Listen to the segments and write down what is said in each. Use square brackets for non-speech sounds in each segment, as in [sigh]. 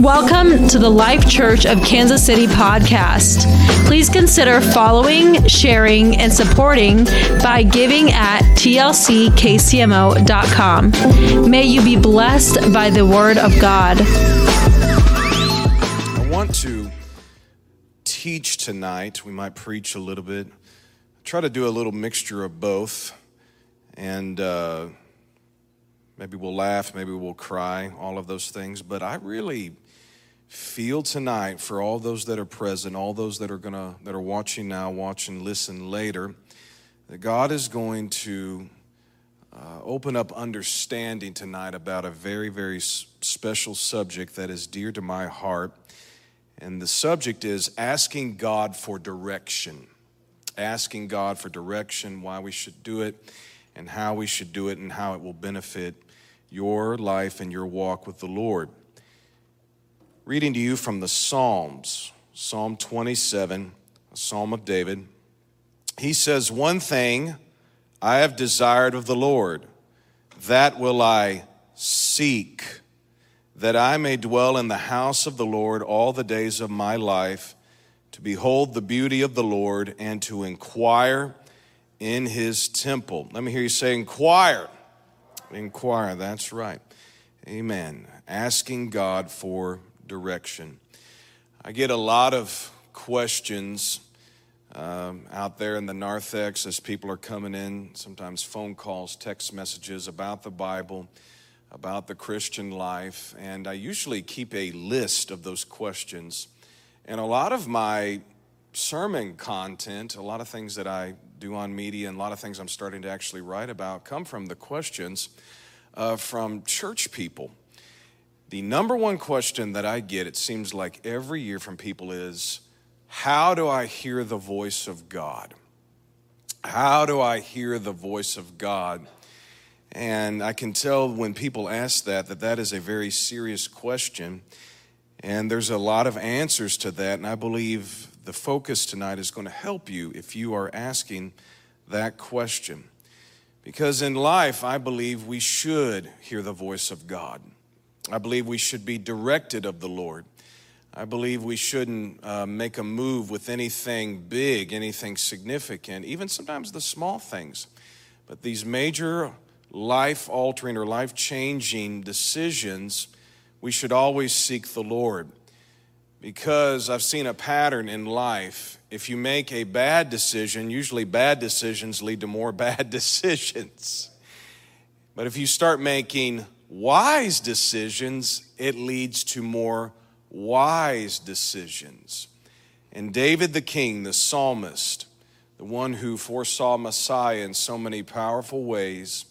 Welcome to the Life Church of Kansas City podcast. Please consider following, sharing, and supporting by giving at tlckcmo.com. May you be blessed by the word of God. I want to teach tonight. We might preach a little bit, try to do a little mixture of both. And uh, maybe we'll laugh, maybe we'll cry, all of those things. But I really feel tonight for all those that are present, all those that are gonna that are watching now, watch and listen later, that God is going to uh, open up understanding tonight about a very, very s- special subject that is dear to my heart. And the subject is asking God for direction. Asking God for direction, why we should do it, and how we should do it, and how it will benefit your life and your walk with the Lord. Reading to you from the Psalms, Psalm 27, a psalm of David. He says, One thing I have desired of the Lord, that will I seek, that I may dwell in the house of the Lord all the days of my life, to behold the beauty of the Lord and to inquire in his temple. Let me hear you say, Inquire. Inquire, that's right. Amen. Asking God for direction. I get a lot of questions um, out there in the narthex as people are coming in, sometimes phone calls, text messages about the Bible, about the Christian life, and I usually keep a list of those questions. And a lot of my sermon content, a lot of things that I do on media, and a lot of things I'm starting to actually write about come from the questions uh, from church people. The number one question that I get, it seems like every year from people is how do I hear the voice of God? How do I hear the voice of God? And I can tell when people ask that that that is a very serious question. And there's a lot of answers to that. And I believe the focus tonight is going to help you if you are asking that question. Because in life, I believe we should hear the voice of God. I believe we should be directed of the Lord. I believe we shouldn't uh, make a move with anything big, anything significant, even sometimes the small things. But these major life altering or life changing decisions, we should always seek the Lord. Because I've seen a pattern in life. If you make a bad decision, usually bad decisions lead to more [laughs] bad decisions. But if you start making wise decisions, it leads to more wise decisions. And David the king, the psalmist, the one who foresaw Messiah in so many powerful ways,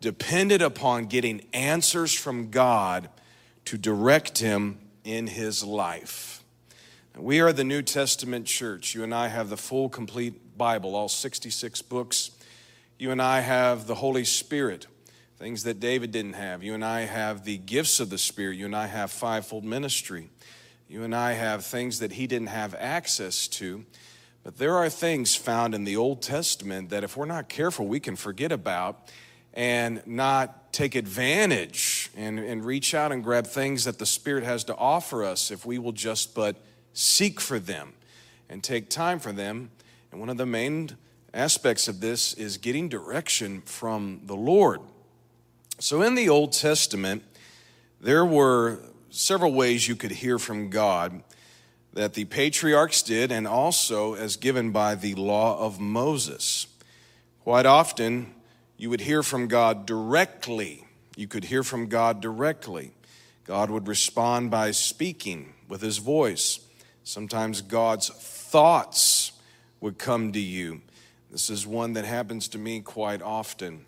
depended upon getting answers from God to direct him in his life. We are the New Testament church. You and I have the full, complete Bible, all 66 books. You and I have the Holy Spirit, things that David didn't have. You and I have the gifts of the Spirit. You and I have fivefold ministry. You and I have things that he didn't have access to. But there are things found in the Old Testament that if we're not careful, we can forget about and not take advantage and, and reach out and grab things that the Spirit has to offer us if we will just but seek for them and take time for them. And one of the main aspects of this is getting direction from the Lord. So in the Old Testament, there were several ways you could hear from God that the patriarchs did, and also as given by the law of Moses. Quite often, you would hear from God directly. You could hear from God directly. God would respond by speaking with his voice. Sometimes God's thoughts would come to you. This is one that happens to me quite often.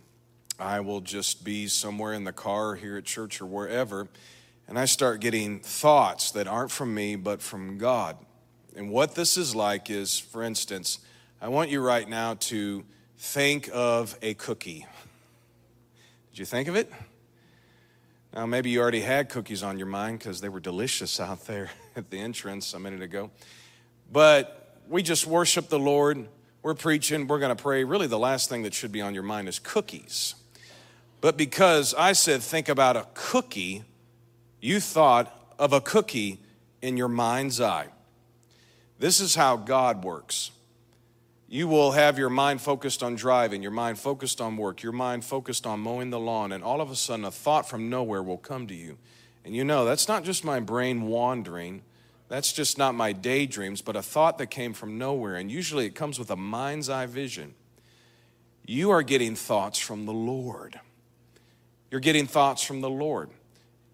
I will just be somewhere in the car here at church or wherever, and I start getting thoughts that aren't from me but from God. And what this is like is, for instance, I want you right now to think of a cookie. Did you think of it? Now, maybe you already had cookies on your mind because they were delicious out there [laughs] at the entrance a minute ago. But we just worship the Lord. We're preaching, we're going to pray. Really, the last thing that should be on your mind is cookies. But because I said think about a cookie, you thought of a cookie in your mind's eye. This is how God works. You will have your mind focused on driving, your mind focused on work, your mind focused on mowing the lawn, and all of a sudden a thought from nowhere will come to you. And you know, that's not just my brain wandering, that's just not my daydreams, but a thought that came from nowhere. And usually it comes with a mind's eye vision. You are getting thoughts from the Lord. You're getting thoughts from the Lord.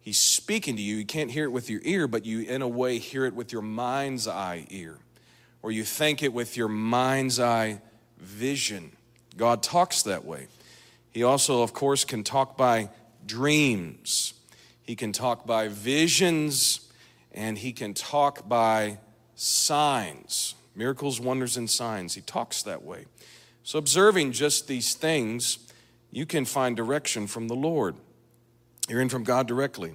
He's speaking to you. You can't hear it with your ear, but you, in a way, hear it with your mind's eye ear, or you think it with your mind's eye vision. God talks that way. He also, of course, can talk by dreams, He can talk by visions, and He can talk by signs miracles, wonders, and signs. He talks that way. So, observing just these things, you can find direction from the Lord hearing from God directly.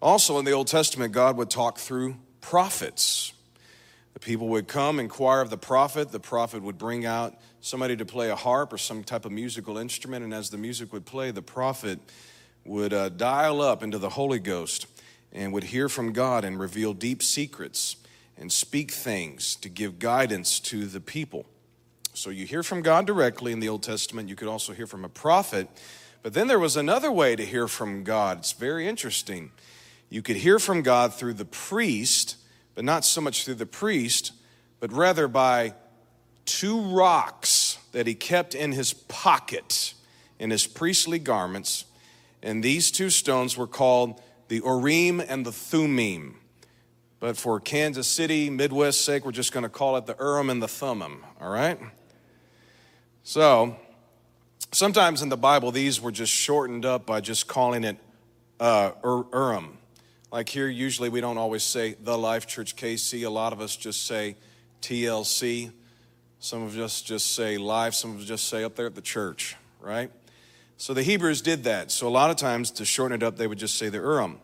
Also, in the Old Testament, God would talk through prophets. The people would come, inquire of the prophet. The prophet would bring out somebody to play a harp or some type of musical instrument, and as the music would play, the prophet would uh, dial up into the Holy Ghost and would hear from God and reveal deep secrets and speak things to give guidance to the people. So you hear from God directly in the Old Testament. You could also hear from a prophet but then there was another way to hear from God. It's very interesting. You could hear from God through the priest, but not so much through the priest, but rather by two rocks that he kept in his pocket in his priestly garments. And these two stones were called the Urim and the Thummim. But for Kansas City, Midwest sake, we're just going to call it the Urim and the Thummim, all right? So, Sometimes in the Bible, these were just shortened up by just calling it uh, Urim. Like here, usually we don't always say the Life Church KC. A lot of us just say TLC. Some of us just say life. Some of us just say up there at the church, right? So the Hebrews did that. So a lot of times to shorten it up, they would just say the Urim.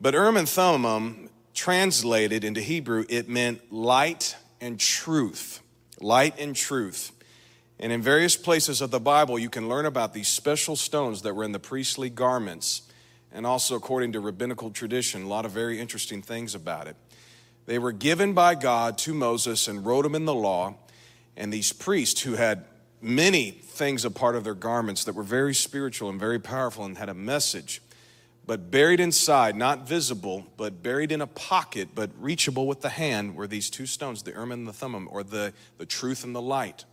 But Urim and Thummim, translated into Hebrew, it meant light and truth. Light and truth. And in various places of the Bible, you can learn about these special stones that were in the priestly garments, and also according to rabbinical tradition, a lot of very interesting things about it. They were given by God to Moses and wrote them in the law, and these priests who had many things a part of their garments that were very spiritual and very powerful and had a message, but buried inside, not visible, but buried in a pocket, but reachable with the hand, were these two stones, the Urim and the Thummim, or the, the truth and the light.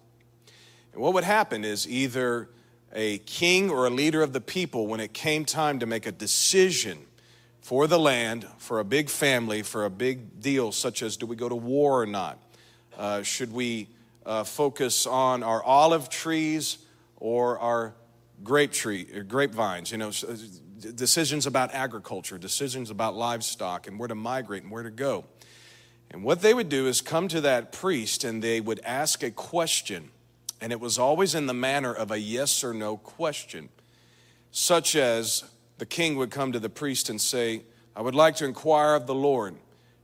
And what would happen is either a king or a leader of the people, when it came time to make a decision for the land, for a big family, for a big deal, such as do we go to war or not? Uh, should we uh, focus on our olive trees or our grape tree, or uh, grapevines? You know, uh, decisions about agriculture, decisions about livestock, and where to migrate and where to go. And what they would do is come to that priest and they would ask a question and it was always in the manner of a yes or no question, such as the king would come to the priest and say, I would like to inquire of the Lord,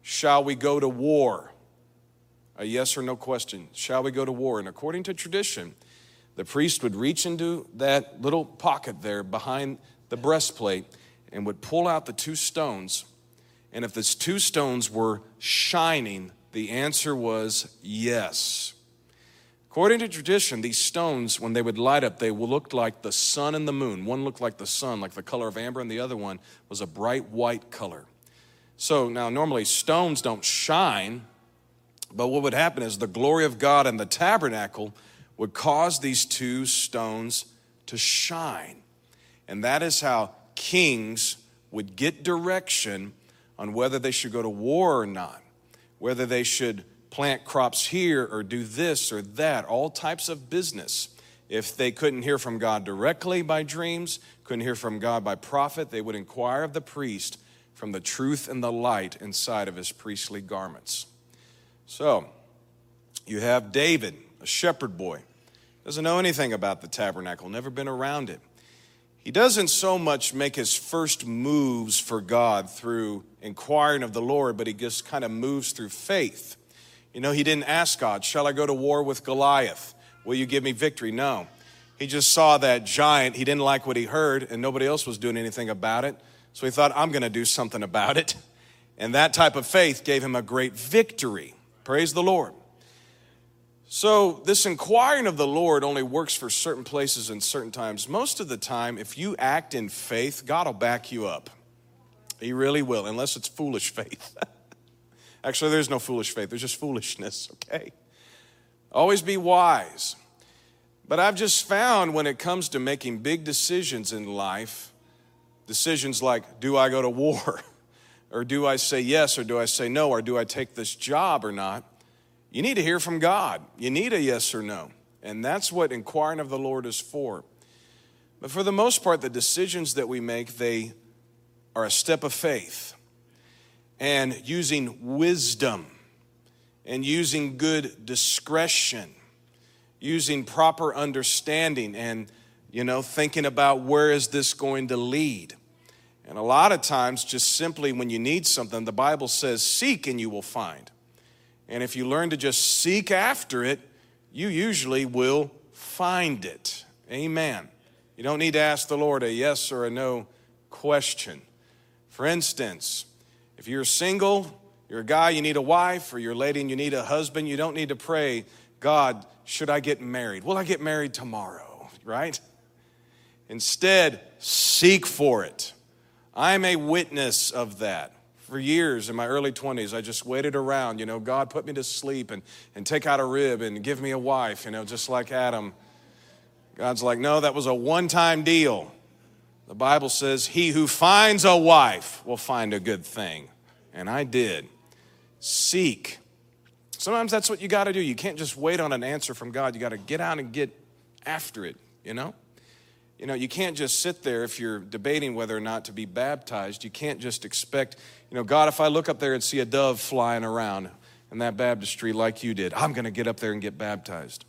shall we go to war? A yes or no question. Shall we go to war? And according to tradition, the priest would reach into that little pocket there behind the breastplate and would pull out the two stones. And if those two stones were shining, the answer was yes. According to tradition, these stones, when they would light up, they looked like the sun and the moon. One looked like the sun, like the color of amber, and the other one was a bright white color. So now, normally stones don't shine, but what would happen is the glory of God and the tabernacle would cause these two stones to shine. And that is how kings would get direction on whether they should go to war or not, whether they should plant crops here or do this or that, all types of business. If they couldn't hear from God directly by dreams, couldn't hear from God by prophet, they would inquire of the priest from the truth and the light inside of his priestly garments. So, you have David, a shepherd boy, doesn't know anything about the tabernacle, never been around it. He doesn't so much make his first moves for God through inquiring of the Lord, but he just kind of moves through faith. You know, he didn't ask God, Shall I go to war with Goliath? Will you give me victory? No. He just saw that giant. He didn't like what he heard, and nobody else was doing anything about it. So he thought, I'm going to do something about it. And that type of faith gave him a great victory. Praise the Lord. So, this inquiring of the Lord only works for certain places and certain times. Most of the time, if you act in faith, God will back you up. He really will, unless it's foolish [laughs] faith. Actually, there's no foolish faith, there's just foolishness, [laughs] okay? Always be wise. But I've just found when it comes to making big decisions in life, decisions like do I go to war? [laughs] Or do I say yes or do I say no? Or do I take this job or not? You need to hear from God. You need a yes or no. And that's what inquiring of the Lord is for. But for the most part, the decisions that we make, they are a step of faith. And using wisdom and using good discretion, using proper understanding and you know, thinking about where is this going to lead. And a lot of times, just simply when you need something, the Bible says, Seek and you will find. And if you learn to just seek after it, you usually will find it. Amen. You don't need to ask the Lord a yes or a no question. For instance, if you're single, you're a guy, you need a wife, or you're a lady and you need a husband, you don't need to pray, God, should I get married? Will I get married tomorrow? Right? Instead, seek for it. I'm a witness of that for years in my early 20s, I just waited around. You know, God put me to sleep and, and take out a rib and give me a wife, you know, just like Adam. God's like, no, that was a one time deal. The Bible says, he who finds a wife will find a good thing. And I did. Seek. Sometimes that's what you got to do. You can't just wait on an answer from God. You got to get out and get after it, you know? You know, you can't just sit there if you're debating whether or not to be baptized. You can't just expect, you know, God, if I look up there and see a dove flying around in that baptistry like you did, I'm going to get up there and get baptized.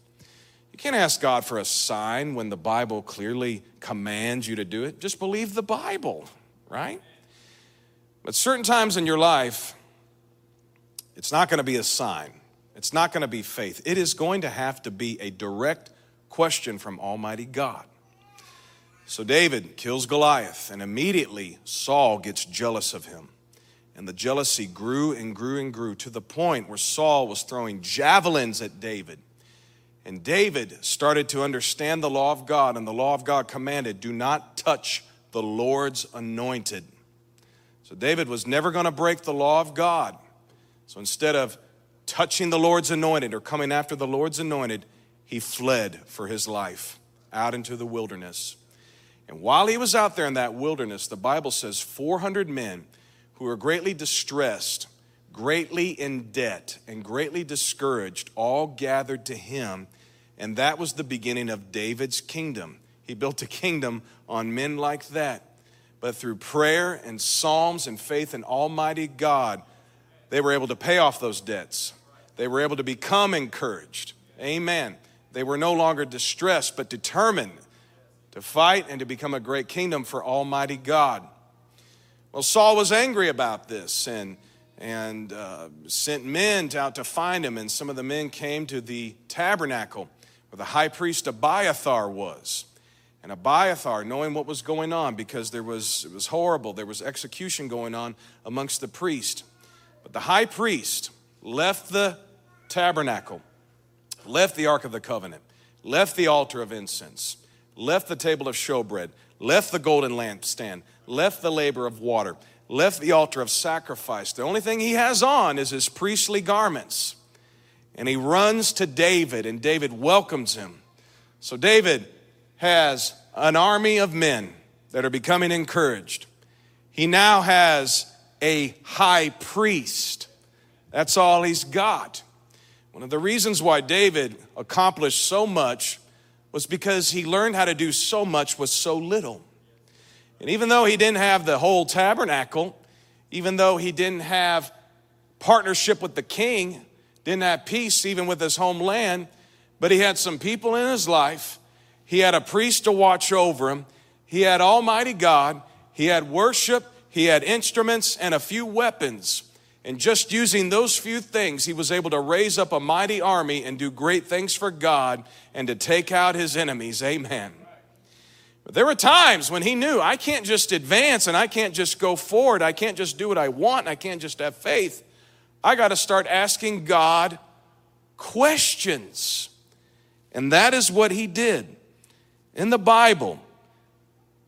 You can't ask God for a sign when the Bible clearly commands you to do it. Just believe the Bible, right? But certain times in your life, it's not going to be a sign. It's not going to be faith. It is going to have to be a direct question from Almighty God. So David kills Goliath, and immediately Saul gets jealous of him. And the jealousy grew and grew and grew to the point where Saul was throwing javelins at David. And David started to understand the law of God, and the law of God commanded, Do not touch the Lord's anointed. So David was never going to break the law of God. So instead of touching the Lord's anointed or coming after the Lord's anointed, he fled for his life out into the wilderness. And while he was out there in that wilderness, the Bible says 400 men who were greatly distressed, greatly in debt, and greatly discouraged all gathered to him. And that was the beginning of David's kingdom. He built a kingdom on men like that. But through prayer and psalms and faith in Almighty God, they were able to pay off those debts. They were able to become encouraged. Amen. They were no longer distressed, but determined to fight and to become a great kingdom for Almighty God. Well, Saul was angry about this and, and uh, sent men out to find him, and some of the men came to the tabernacle where the high priest Abiathar was. And Abiathar, knowing what was going on, because there was, it was horrible, there was execution going on amongst the priest. But the high priest left the tabernacle, left the Ark of the Covenant, left the altar of incense, left the table of showbread, left the golden lampstand, left the laver of water, left the altar of sacrifice. The only thing he has on is his priestly garments. And he runs to David, and David welcomes him. So David has an army of men that are becoming encouraged. He now has a high priest. That's all he's got. One of the reasons why David accomplished so much was because he learned how to do so much with so little. And even though he didn't have the whole tabernacle, even though he didn't have partnership with the king, didn't have peace even with his homeland, but he had some people in his life. He had a priest to watch over him. He had Almighty God. He had worship. He had instruments and a few weapons. And just using those few things, he was able to raise up a mighty army and do great things for God and to take out his enemies. Amen. But there were times when he knew I can't just advance and I can't just go forward. I can't just do what I want. I can't just have faith. I got to start asking God questions. And that is what he did. In the Bible,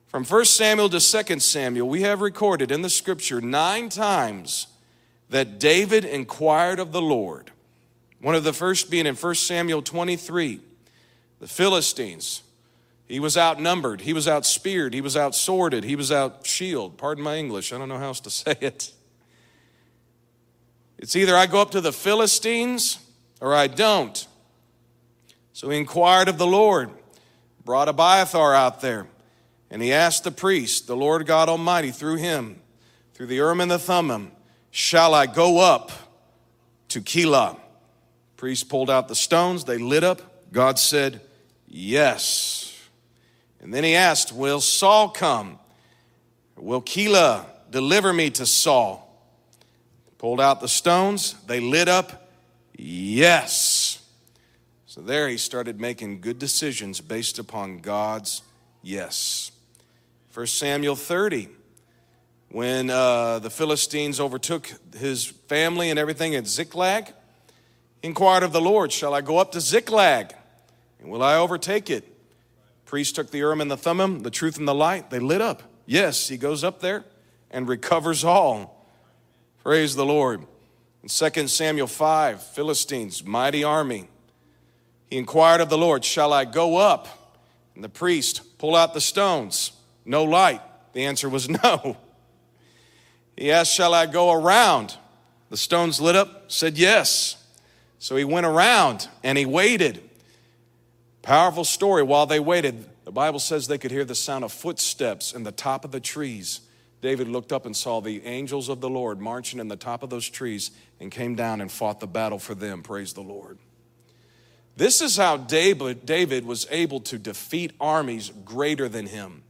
from 1 Samuel to 2 Samuel, we have recorded in the scripture nine times that David inquired of the Lord. One of the first being in 1 Samuel 23, the Philistines. He was outnumbered, he was outspeared, he was outsworded, he was out shield. Pardon my English, I don't know how else to [laughs] say it. It's either I go up to the Philistines or I don't. So he inquired of the Lord, brought Abiathar out there. And he asked the priest, the Lord God Almighty, through him, through the Urim and the Thummim, Shall I go up to Keilah? Priest pulled out the stones, they lit up. God said, Yes. And then he asked, Will Saul come? Will Keilah deliver me to Saul? Pulled out the stones, they lit up. Yes. So there he started making good decisions based upon God's yes. 1 Samuel 30, when uh, the Philistines overtook his family and everything at Ziklag, he inquired of the Lord, Shall I go up to Ziklag? And will I overtake it? Priest took the Urim and the Thummim, the truth and the light, they lit up. Yes, he goes up there and recovers all. Praise the Lord. In 2 Samuel 5, Philistines, mighty army. He inquired of the Lord, Shall I go up? And the priest pull out the stones. No light. The answer was [laughs] no. He asked, Shall I go around? The stones lit up, said yes. So he went around and he waited. Powerful story. While they waited, the Bible says they could hear the sound of footsteps in the top of the trees. David looked up and saw the angels of the Lord marching in the top of those trees and came down and fought the battle for them. Praise the Lord. This is how David, David was able to defeat armies greater than him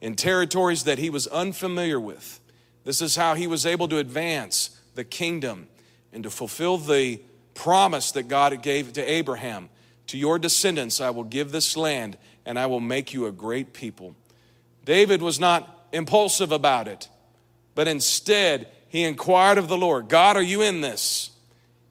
in territories that he was unfamiliar with. This is how he was able to advance the kingdom and to fulfill the promise that God gave to Abraham. To your descendants, I will give this land and I will make you a great people. David was not impulsive about it, but instead he inquired of the Lord God, are you in this?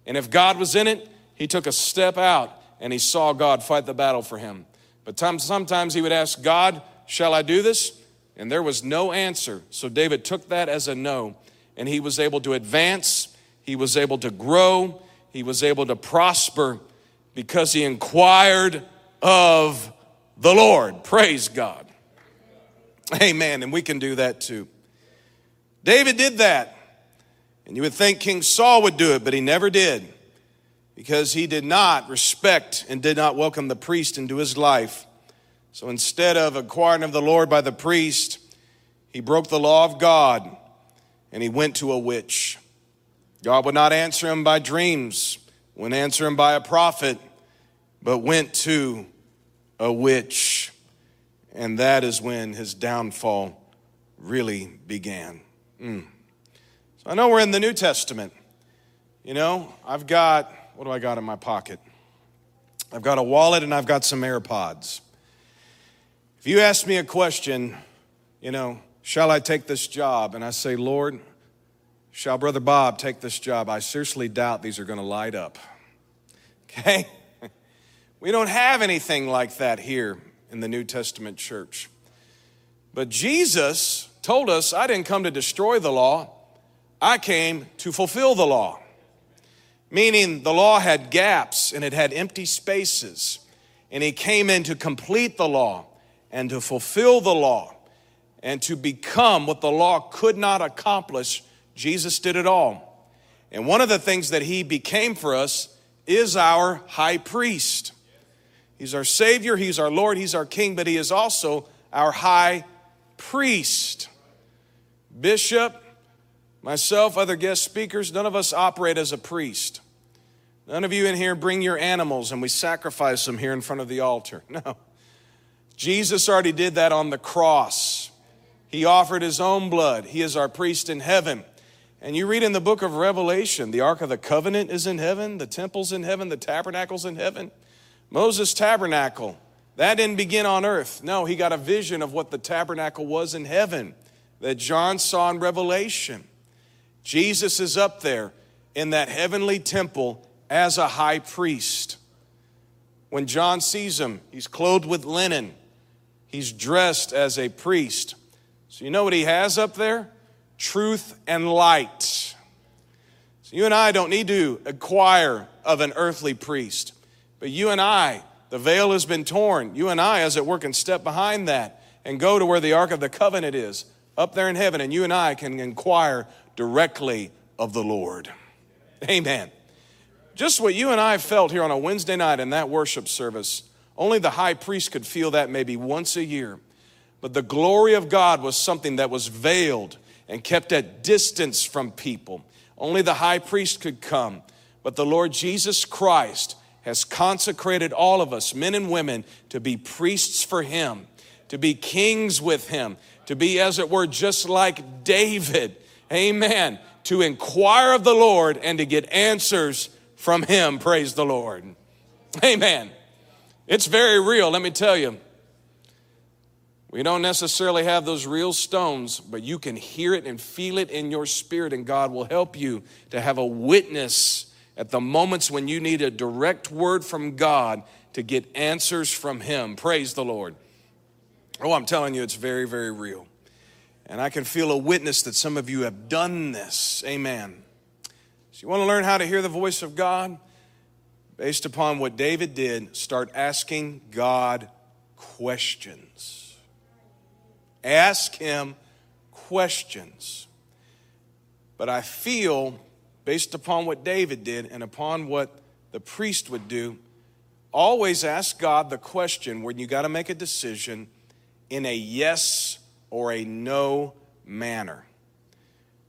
And if God was in it, he took a step out and he saw God fight the battle for him. But sometimes he would ask, God, shall I do this? And there was no answer. So David took that as a no, and he was able to advance, he was able to grow, he was able to prosper because he inquired of the Lord. Praise God. Amen. And we can do that too. David did that. And you would think King Saul would do it, but he never did because he did not respect and did not welcome the priest into his life. So instead of inquiring of the Lord by the priest, he broke the law of God and he went to a witch. God would not answer him by dreams, wouldn't answer him by a prophet, but went to a witch. And that is when his downfall really began. Mm. So I know we're in the New Testament. You know, I've got what do I got in my pocket? I've got a wallet and I've got some AirPods. If you ask me a question, you know, shall I take this job? And I say, Lord, shall Brother Bob take this job? I seriously doubt these are going to light up. [laughs] Okay? We don't have anything like that here in the New Testament church. But Jesus told us, I didn't come to destroy the law, I came to fulfill the law meaning the law had gaps and it had empty spaces. And he came in to complete the law and to fulfill the law and to become what the law could not accomplish. Jesus did it all. And one of the things that he became for us is our high priest. He's our Savior, He's our Lord, He's our King, but He is also our high priest. Bishop, myself, other guest speakers, none of us operate as a priest. None of you in here bring your animals and we sacrifice them here in front of the altar. [laughs] No. Jesus already did that on the cross. He offered his own blood. He is our priest in heaven. And you read in the book of Revelation, the Ark of the Covenant is in heaven, the temple's in heaven, the tabernacle's in heaven. Moses' tabernacle That didn't begin on earth. No, he got a vision of what the tabernacle was in heaven that John saw in Revelation. Jesus is up there in that heavenly temple as a high priest. When John sees him, he's clothed with linen, he's dressed as a priest. So, you know what he has up there? Truth and light. So, you and I don't need to acquire of an earthly priest, but you and I, the veil has been torn. You and I, as it were, can step behind that and go to where the Ark of the Covenant is, up there in heaven, and you and I can inquire directly of the Lord. Amen. Just what you and I felt here on a Wednesday night in that worship service, only the high priest could feel that maybe once a year. But the glory of God was something that was veiled and kept at distance from people. Only the high priest could come. But the Lord Jesus Christ has consecrated all of us, men and women, to be priests for Him, to be kings with Him, to be, as it were, just like David. Amen. To inquire of the Lord and to get answers from Him. Praise the Lord. Amen. It's very real, let me tell you. We don't necessarily have those real stones, but you can hear it and feel it in your spirit, and God will help you to have a witness at the moments when you need a direct word from God to get answers from Him. Praise the Lord. Oh, I'm telling you, it's very, very real. And I can feel a witness that some of you have done this. Amen. So, you want to learn how to hear the voice of God? Based upon what David did, start asking God questions. Ask Him questions. But I feel, based upon what David did and upon what the priest would do, always ask God the question when you got to make a decision in a yes or a no manner.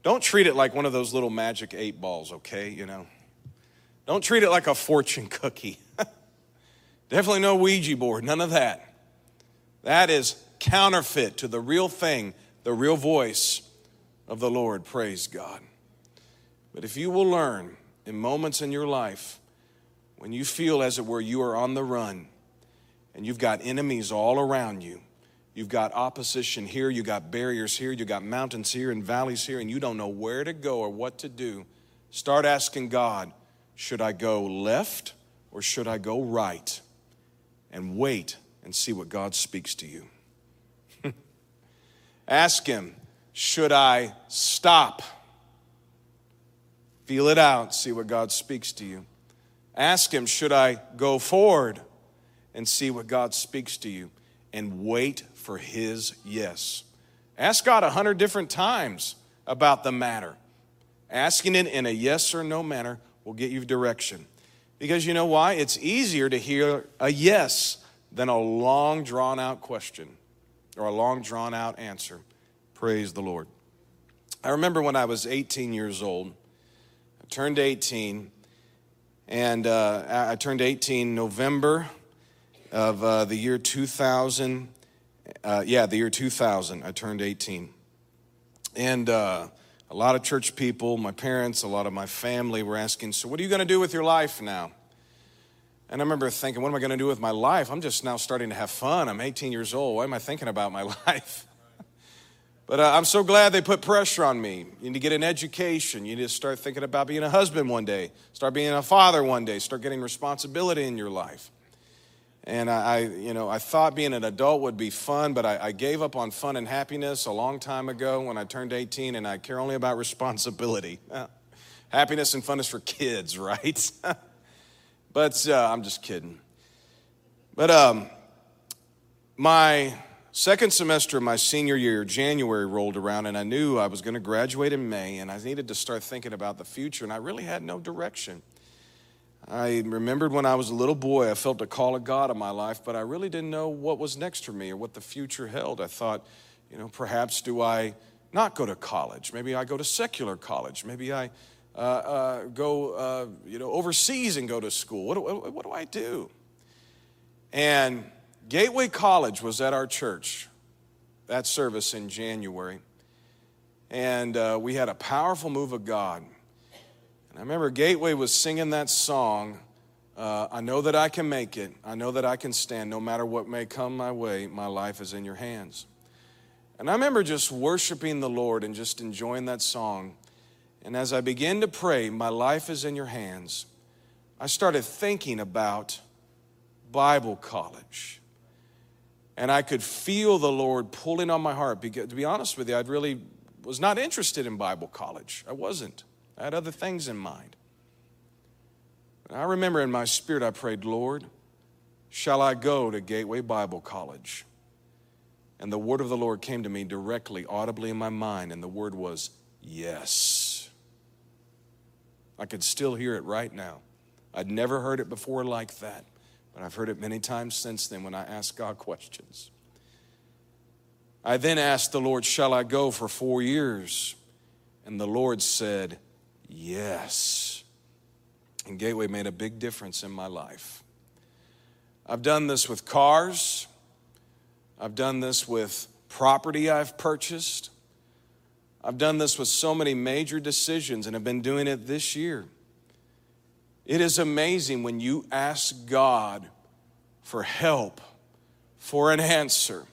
Don't treat it like one of those little magic eight balls, okay? You know, don't treat it like a fortune cookie. [laughs] Definitely no Ouija board, none of that. That is counterfeit to the real thing, the real voice of the Lord. Praise God. But if you will learn in moments in your life when you feel, as it were, you are on the run and you've got enemies all around you, You've got opposition here, you've got barriers here, you've got mountains here and valleys here, and you don't know where to go or what to do. Start asking God, should I go left or should I go right? And wait and see what God speaks to you. [laughs] Ask Him, should I stop? Feel it out, see what God speaks to you. Ask Him, should I go forward? And see what God speaks to you. And wait for his yes. Ask God a hundred different times about the matter. Asking it in a yes or no manner will get you direction. Because you know why? It's easier to hear a yes than a long drawn out question or a long drawn out answer. Praise the Lord. I remember when I was 18 years old, turned 18, and uh, I turned 18 November of uh, the year 2000 uh, yeah, the year 2000, I turned 18. And uh, a lot of church people, my parents, a lot of my family were asking, So, what are you going to do with your life now? And I remember thinking, What am I going to do with my life? I'm just now starting to have fun. I'm 18 years old. Why am I thinking about my [laughs] life? But uh, I'm so glad they put pressure on me. You need to get an education. You need to start thinking about being a husband one day, start being a father one day, start getting responsibility in your life. And I, you know, I thought being an adult would be fun, but I, I, gave up on fun and happiness a long time ago when I turned 18, and I care only about [laughs] responsibility. [laughs] happiness and fun is for kids, [laughs] right? but uh, I'm just kidding. But um, my second semester of my senior year, January rolled around, and I knew I was going to graduate in May, and I needed to start thinking about the future, and I really had no direction. I remembered when I was a little boy, I felt a call of God in my life, but I really didn't know what was next for me or what the future held. I thought, you know, perhaps do I not go to college? Maybe I go to secular college. Maybe I uh, uh, go, uh, you know, overseas and go to school. What, what, what do I do? And Gateway College was at our church, that service in January. And uh, we had a powerful move of God. And I remember Gateway was singing that song Uh, I know that I can make it. I know that I can stand no matter what may come my way. My life is in your hands. And I remember just worshiping the Lord and just enjoying that song. And as I began to pray, My life is in your hands, I started thinking about Bible college. And I could feel the Lord pulling on my heart. Because, to be honest with you, I really was not interested in Bible college. I wasn't. I had other things in mind. And I remember in my spirit, I prayed, Lord, shall I go to Gateway Bible College? And the word of the Lord came to me directly, audibly in my mind, and the word was yes. I could still hear it right now. I'd never heard it before like that, but I've heard it many times since then when I ask God questions. I then asked the Lord, Shall I go for four years? And the Lord said, Yes. And Gateway made a big difference in my life. I've done this with cars, I've done this with property I've purchased. I've done this with so many major decisions and I've been doing it this year. It is amazing when you ask God for help, for an answer,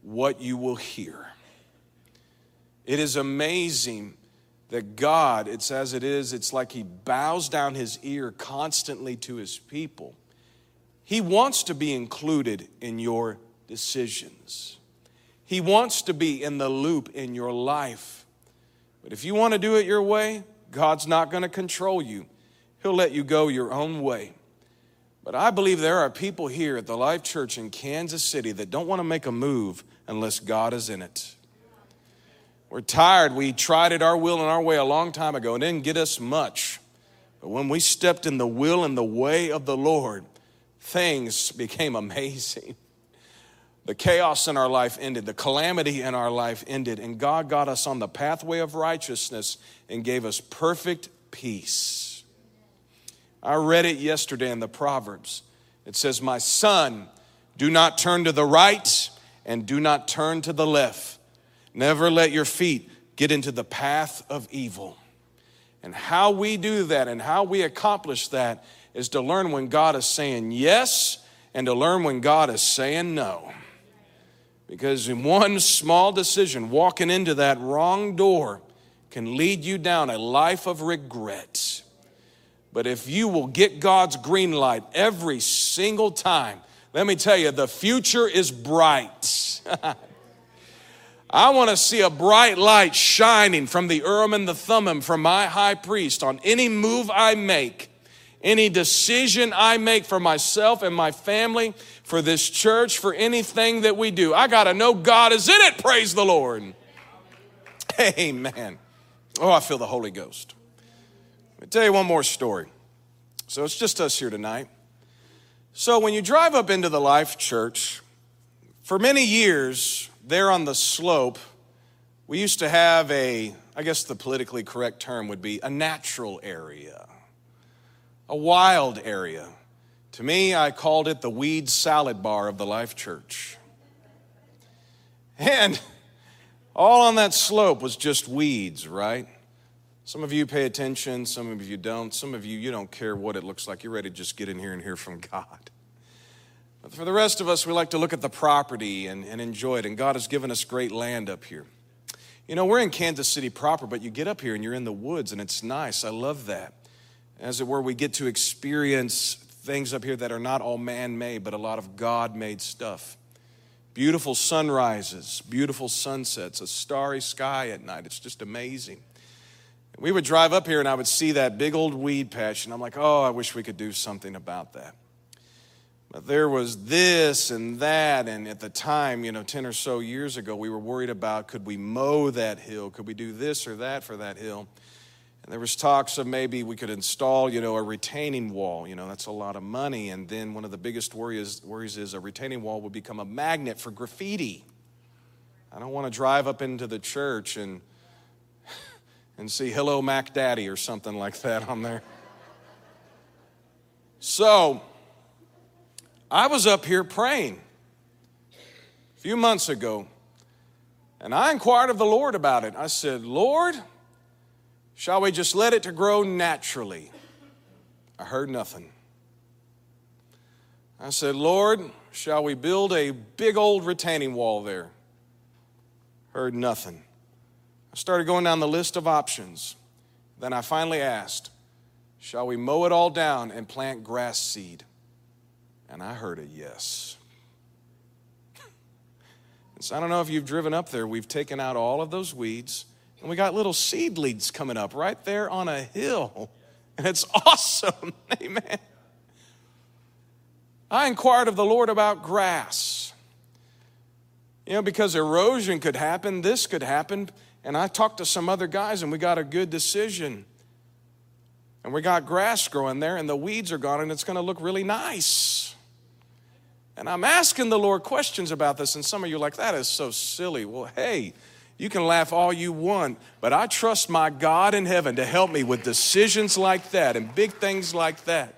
what you will hear. It is amazing that God, it's as it is, it's like He bows down His ear constantly to His people. He wants to be included in your decisions. He wants to be in the loop in your life. But if you want to do it your way, God's not going to control you. He'll let you go your own way. But I believe there are people here at the Life Church in Kansas City that don't want to make a move unless God is in it. We're tired. We tried it our will and our way a long time ago and didn't get us much. But when we stepped in the will and the way of the Lord, things became amazing. The chaos in our life ended, the calamity in our life ended, and God got us on the pathway of righteousness and gave us perfect peace. I read it yesterday in the Proverbs. It says, My son, do not turn to the right and do not turn to the left. Never let your feet get into the path of evil. And how we do that and how we accomplish that is to learn when God is saying yes and to learn when God is saying no. Because in one small decision, walking into that wrong door can lead you down a life of regret. But if you will get God's green light every single time, let me tell you, the future is bright. [laughs] I want to see a bright light shining from the Urim and the Thummim from my high priest on any move I make, any decision I make for myself and my family, for this church, for anything that we do. I got to know God is in it. Praise the Lord. [laughs] Amen. Oh, I feel the Holy Ghost. Let me tell you one more story. So it's just us here tonight. So when you drive up into the Life Church, for many years, there on the slope, we used to have a, I guess the politically correct term would be a natural area, a wild area. To me, I called it the weed salad bar of the Life Church. And all on that slope was just weeds, right? Some of you pay attention, some of you don't. Some of you, you don't care what it looks like. You're ready to just get in here and hear from [laughs] God. But for the rest of us, we like to look at the property and, and enjoy it. And God has given us great land up here. You know, we're in Kansas City proper, but you get up here and you're in the woods, and it's nice. I love that. As it were, we get to experience things up here that are not all man made, but a lot of God made stuff. Beautiful sunrises, beautiful sunsets, a starry sky at night. It's just amazing. We would drive up here and I would see that big old weed patch, and I'm like, oh, I wish we could do something about that. But there was this and that, and at the time, you know, 10 or so years ago, we were worried about could we mow that hill? Could we do this or that for that hill? And there was talks of maybe we could install, you know, a retaining wall. You know, that's a lot of money. And then one of the biggest worries, worries is a retaining wall would become a magnet for graffiti. I don't want to drive up into the church and and see hello Mac Daddy or something like that on there. So I was up here praying a few months ago, and I inquired of the Lord about it. I said, Lord, shall we just let it to grow naturally? I heard nothing. I said, Lord, shall we build a big old retaining wall there? Heard nothing. Started going down the list of options. Then I finally asked, Shall we mow it all down and plant grass seed? And I heard a yes. so I don't know if you've driven up there. We've taken out all of those weeds, and we got little seedlings coming up right there on a hill. [laughs] And it's awesome. [laughs] Amen. I inquired of the Lord about grass. You know, because erosion could happen, this could happen. And I talked to some other guys, and we got a good decision. And we got grass growing there, and the weeds are gone, and it's going to look really nice. And I'm asking the Lord questions about this, and some of you are like, that is so silly. Well, hey, you can laugh all you want, but I trust my God in heaven to help me with decisions like that and big things like that.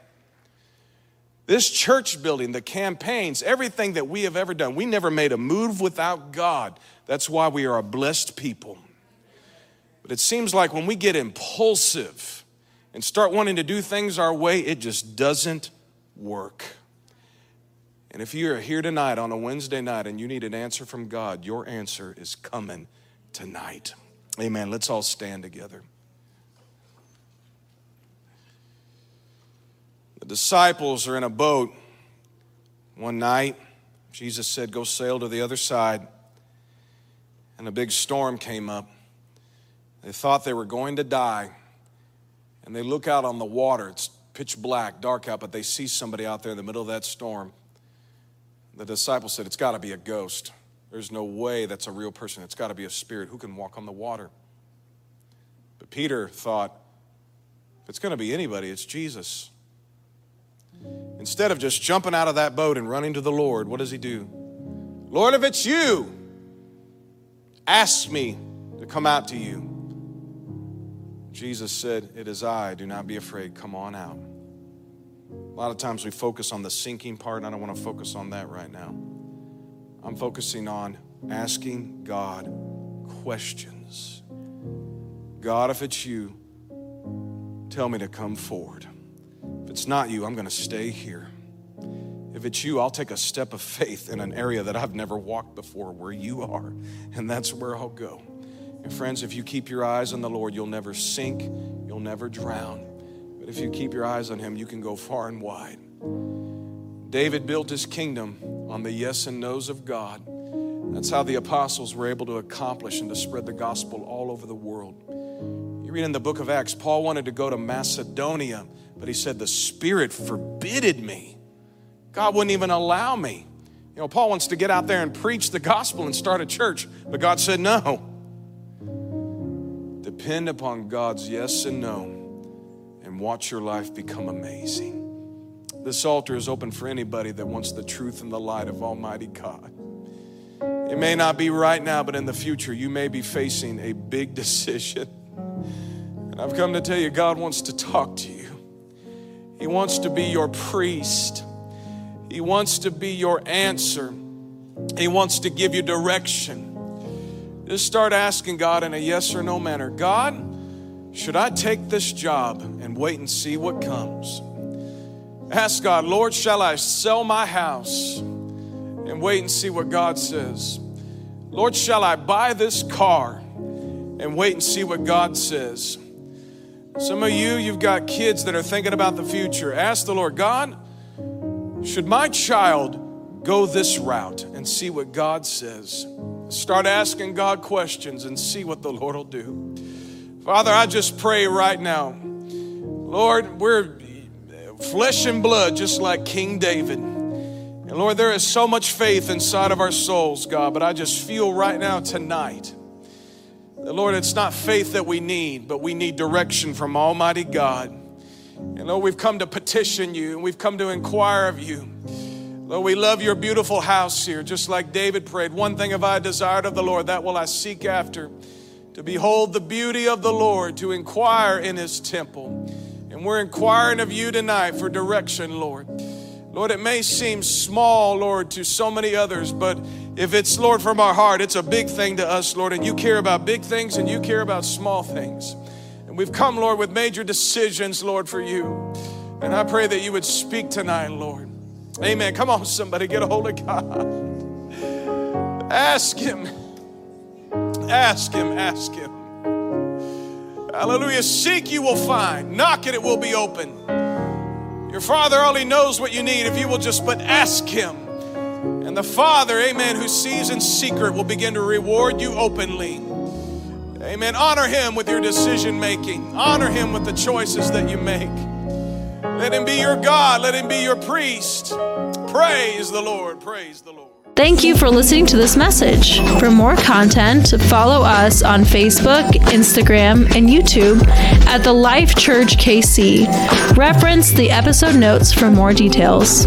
This church building, the campaigns, everything that we have ever done, we never made a move without God. That's why we are a blessed people. But it seems like when we get impulsive and start wanting to do things our way, it just doesn't work. And if you're here tonight on a Wednesday night and you need an answer from God, your answer is coming tonight. Amen. Let's all stand together. The disciples are in a boat one night. Jesus said, Go sail to the other side. And a big storm came up. They thought they were going to die. And they look out on the water. It's pitch black, dark out, but they see somebody out there in the middle of that storm. The disciples said, It's got to be a ghost. There's no way that's a real person. It's got to be a spirit. Who can walk on the water? But Peter thought, If it's going to be anybody, it's Jesus. Instead of just jumping out of that boat and running to the Lord, what does he do? Lord, if it's you, ask me to come out to you. Jesus said, It is I. Do not be afraid. Come on out. A lot of times we focus on the sinking part, and I don't want to focus on that right now. I'm focusing on asking God questions. God, if it's you, tell me to come forward. If it's not you, I'm going to stay here. If it's you, I'll take a step of faith in an area that I've never walked before where you are, and that's where I'll go. And friends, if you keep your eyes on the Lord, you'll never sink, you'll never drown. But if you keep your eyes on Him, you can go far and wide. David built his kingdom on the yes and no's of God. That's how the apostles were able to accomplish and to spread the gospel all over the world. You read in the book of Acts, Paul wanted to go to Macedonia, but he said, The Spirit forbidded me. God wouldn't even allow me. You know, Paul wants to get out there and preach the gospel and start a church, but God said, No. Depend upon God's yes and no and watch your life become amazing. This altar is open for anybody that wants the truth and the light of Almighty God. It may not be right now, but in the future, you may be facing a big [laughs] decision. And I've come to tell you, God wants to talk to you. He wants to be your priest, He wants to be your answer, He wants to give you direction. Just start asking God in a yes or no manner God, should I take this job and wait and see what comes? Ask God, Lord, shall I sell my house and wait and see what God says? Lord, shall I buy this car and wait and see what God says? Some of you, you've got kids that are thinking about the future. Ask the Lord, God, should my child go this route and see what God says? Start asking God questions and see what the Lord will do. Father, I just pray right now. Lord, we're flesh and blood, just like King David. And Lord, there is so much faith inside of our souls, God, but I just feel right now tonight that, Lord, it's not faith that we need, but we need direction from Almighty God. And Lord, we've come to petition you and we've come to inquire of you. Lord, we love your beautiful house here, just like David prayed. One thing have I desired of the Lord, that will I seek after to behold the beauty of the Lord, to inquire in his temple. And we're inquiring of you tonight for direction, Lord. Lord, it may seem small, Lord, to so many others, but if it's, Lord, from our heart, it's a big thing to us, Lord. And you care about big things and you care about small things. And we've come, Lord, with major decisions, Lord, for you. And I pray that you would speak tonight, Lord. Amen. Come on, somebody, get a hold of God. Ask Him. Ask Him. Ask Him. Hallelujah. Seek, you will find. Knock, and it will be open. Your Father only knows what you need if you will just but ask Him. And the Father, amen, who sees in secret will begin to reward you openly. Amen. Honor Him with your decision making, honor Him with the choices that you make. Let Him be your God, let Him be your priest. Praise the Lord. Praise the Lord. Thank you for listening to this message. For more content, follow us on Facebook, Instagram, and YouTube at the Life Church KC. Reference the episode notes for more details.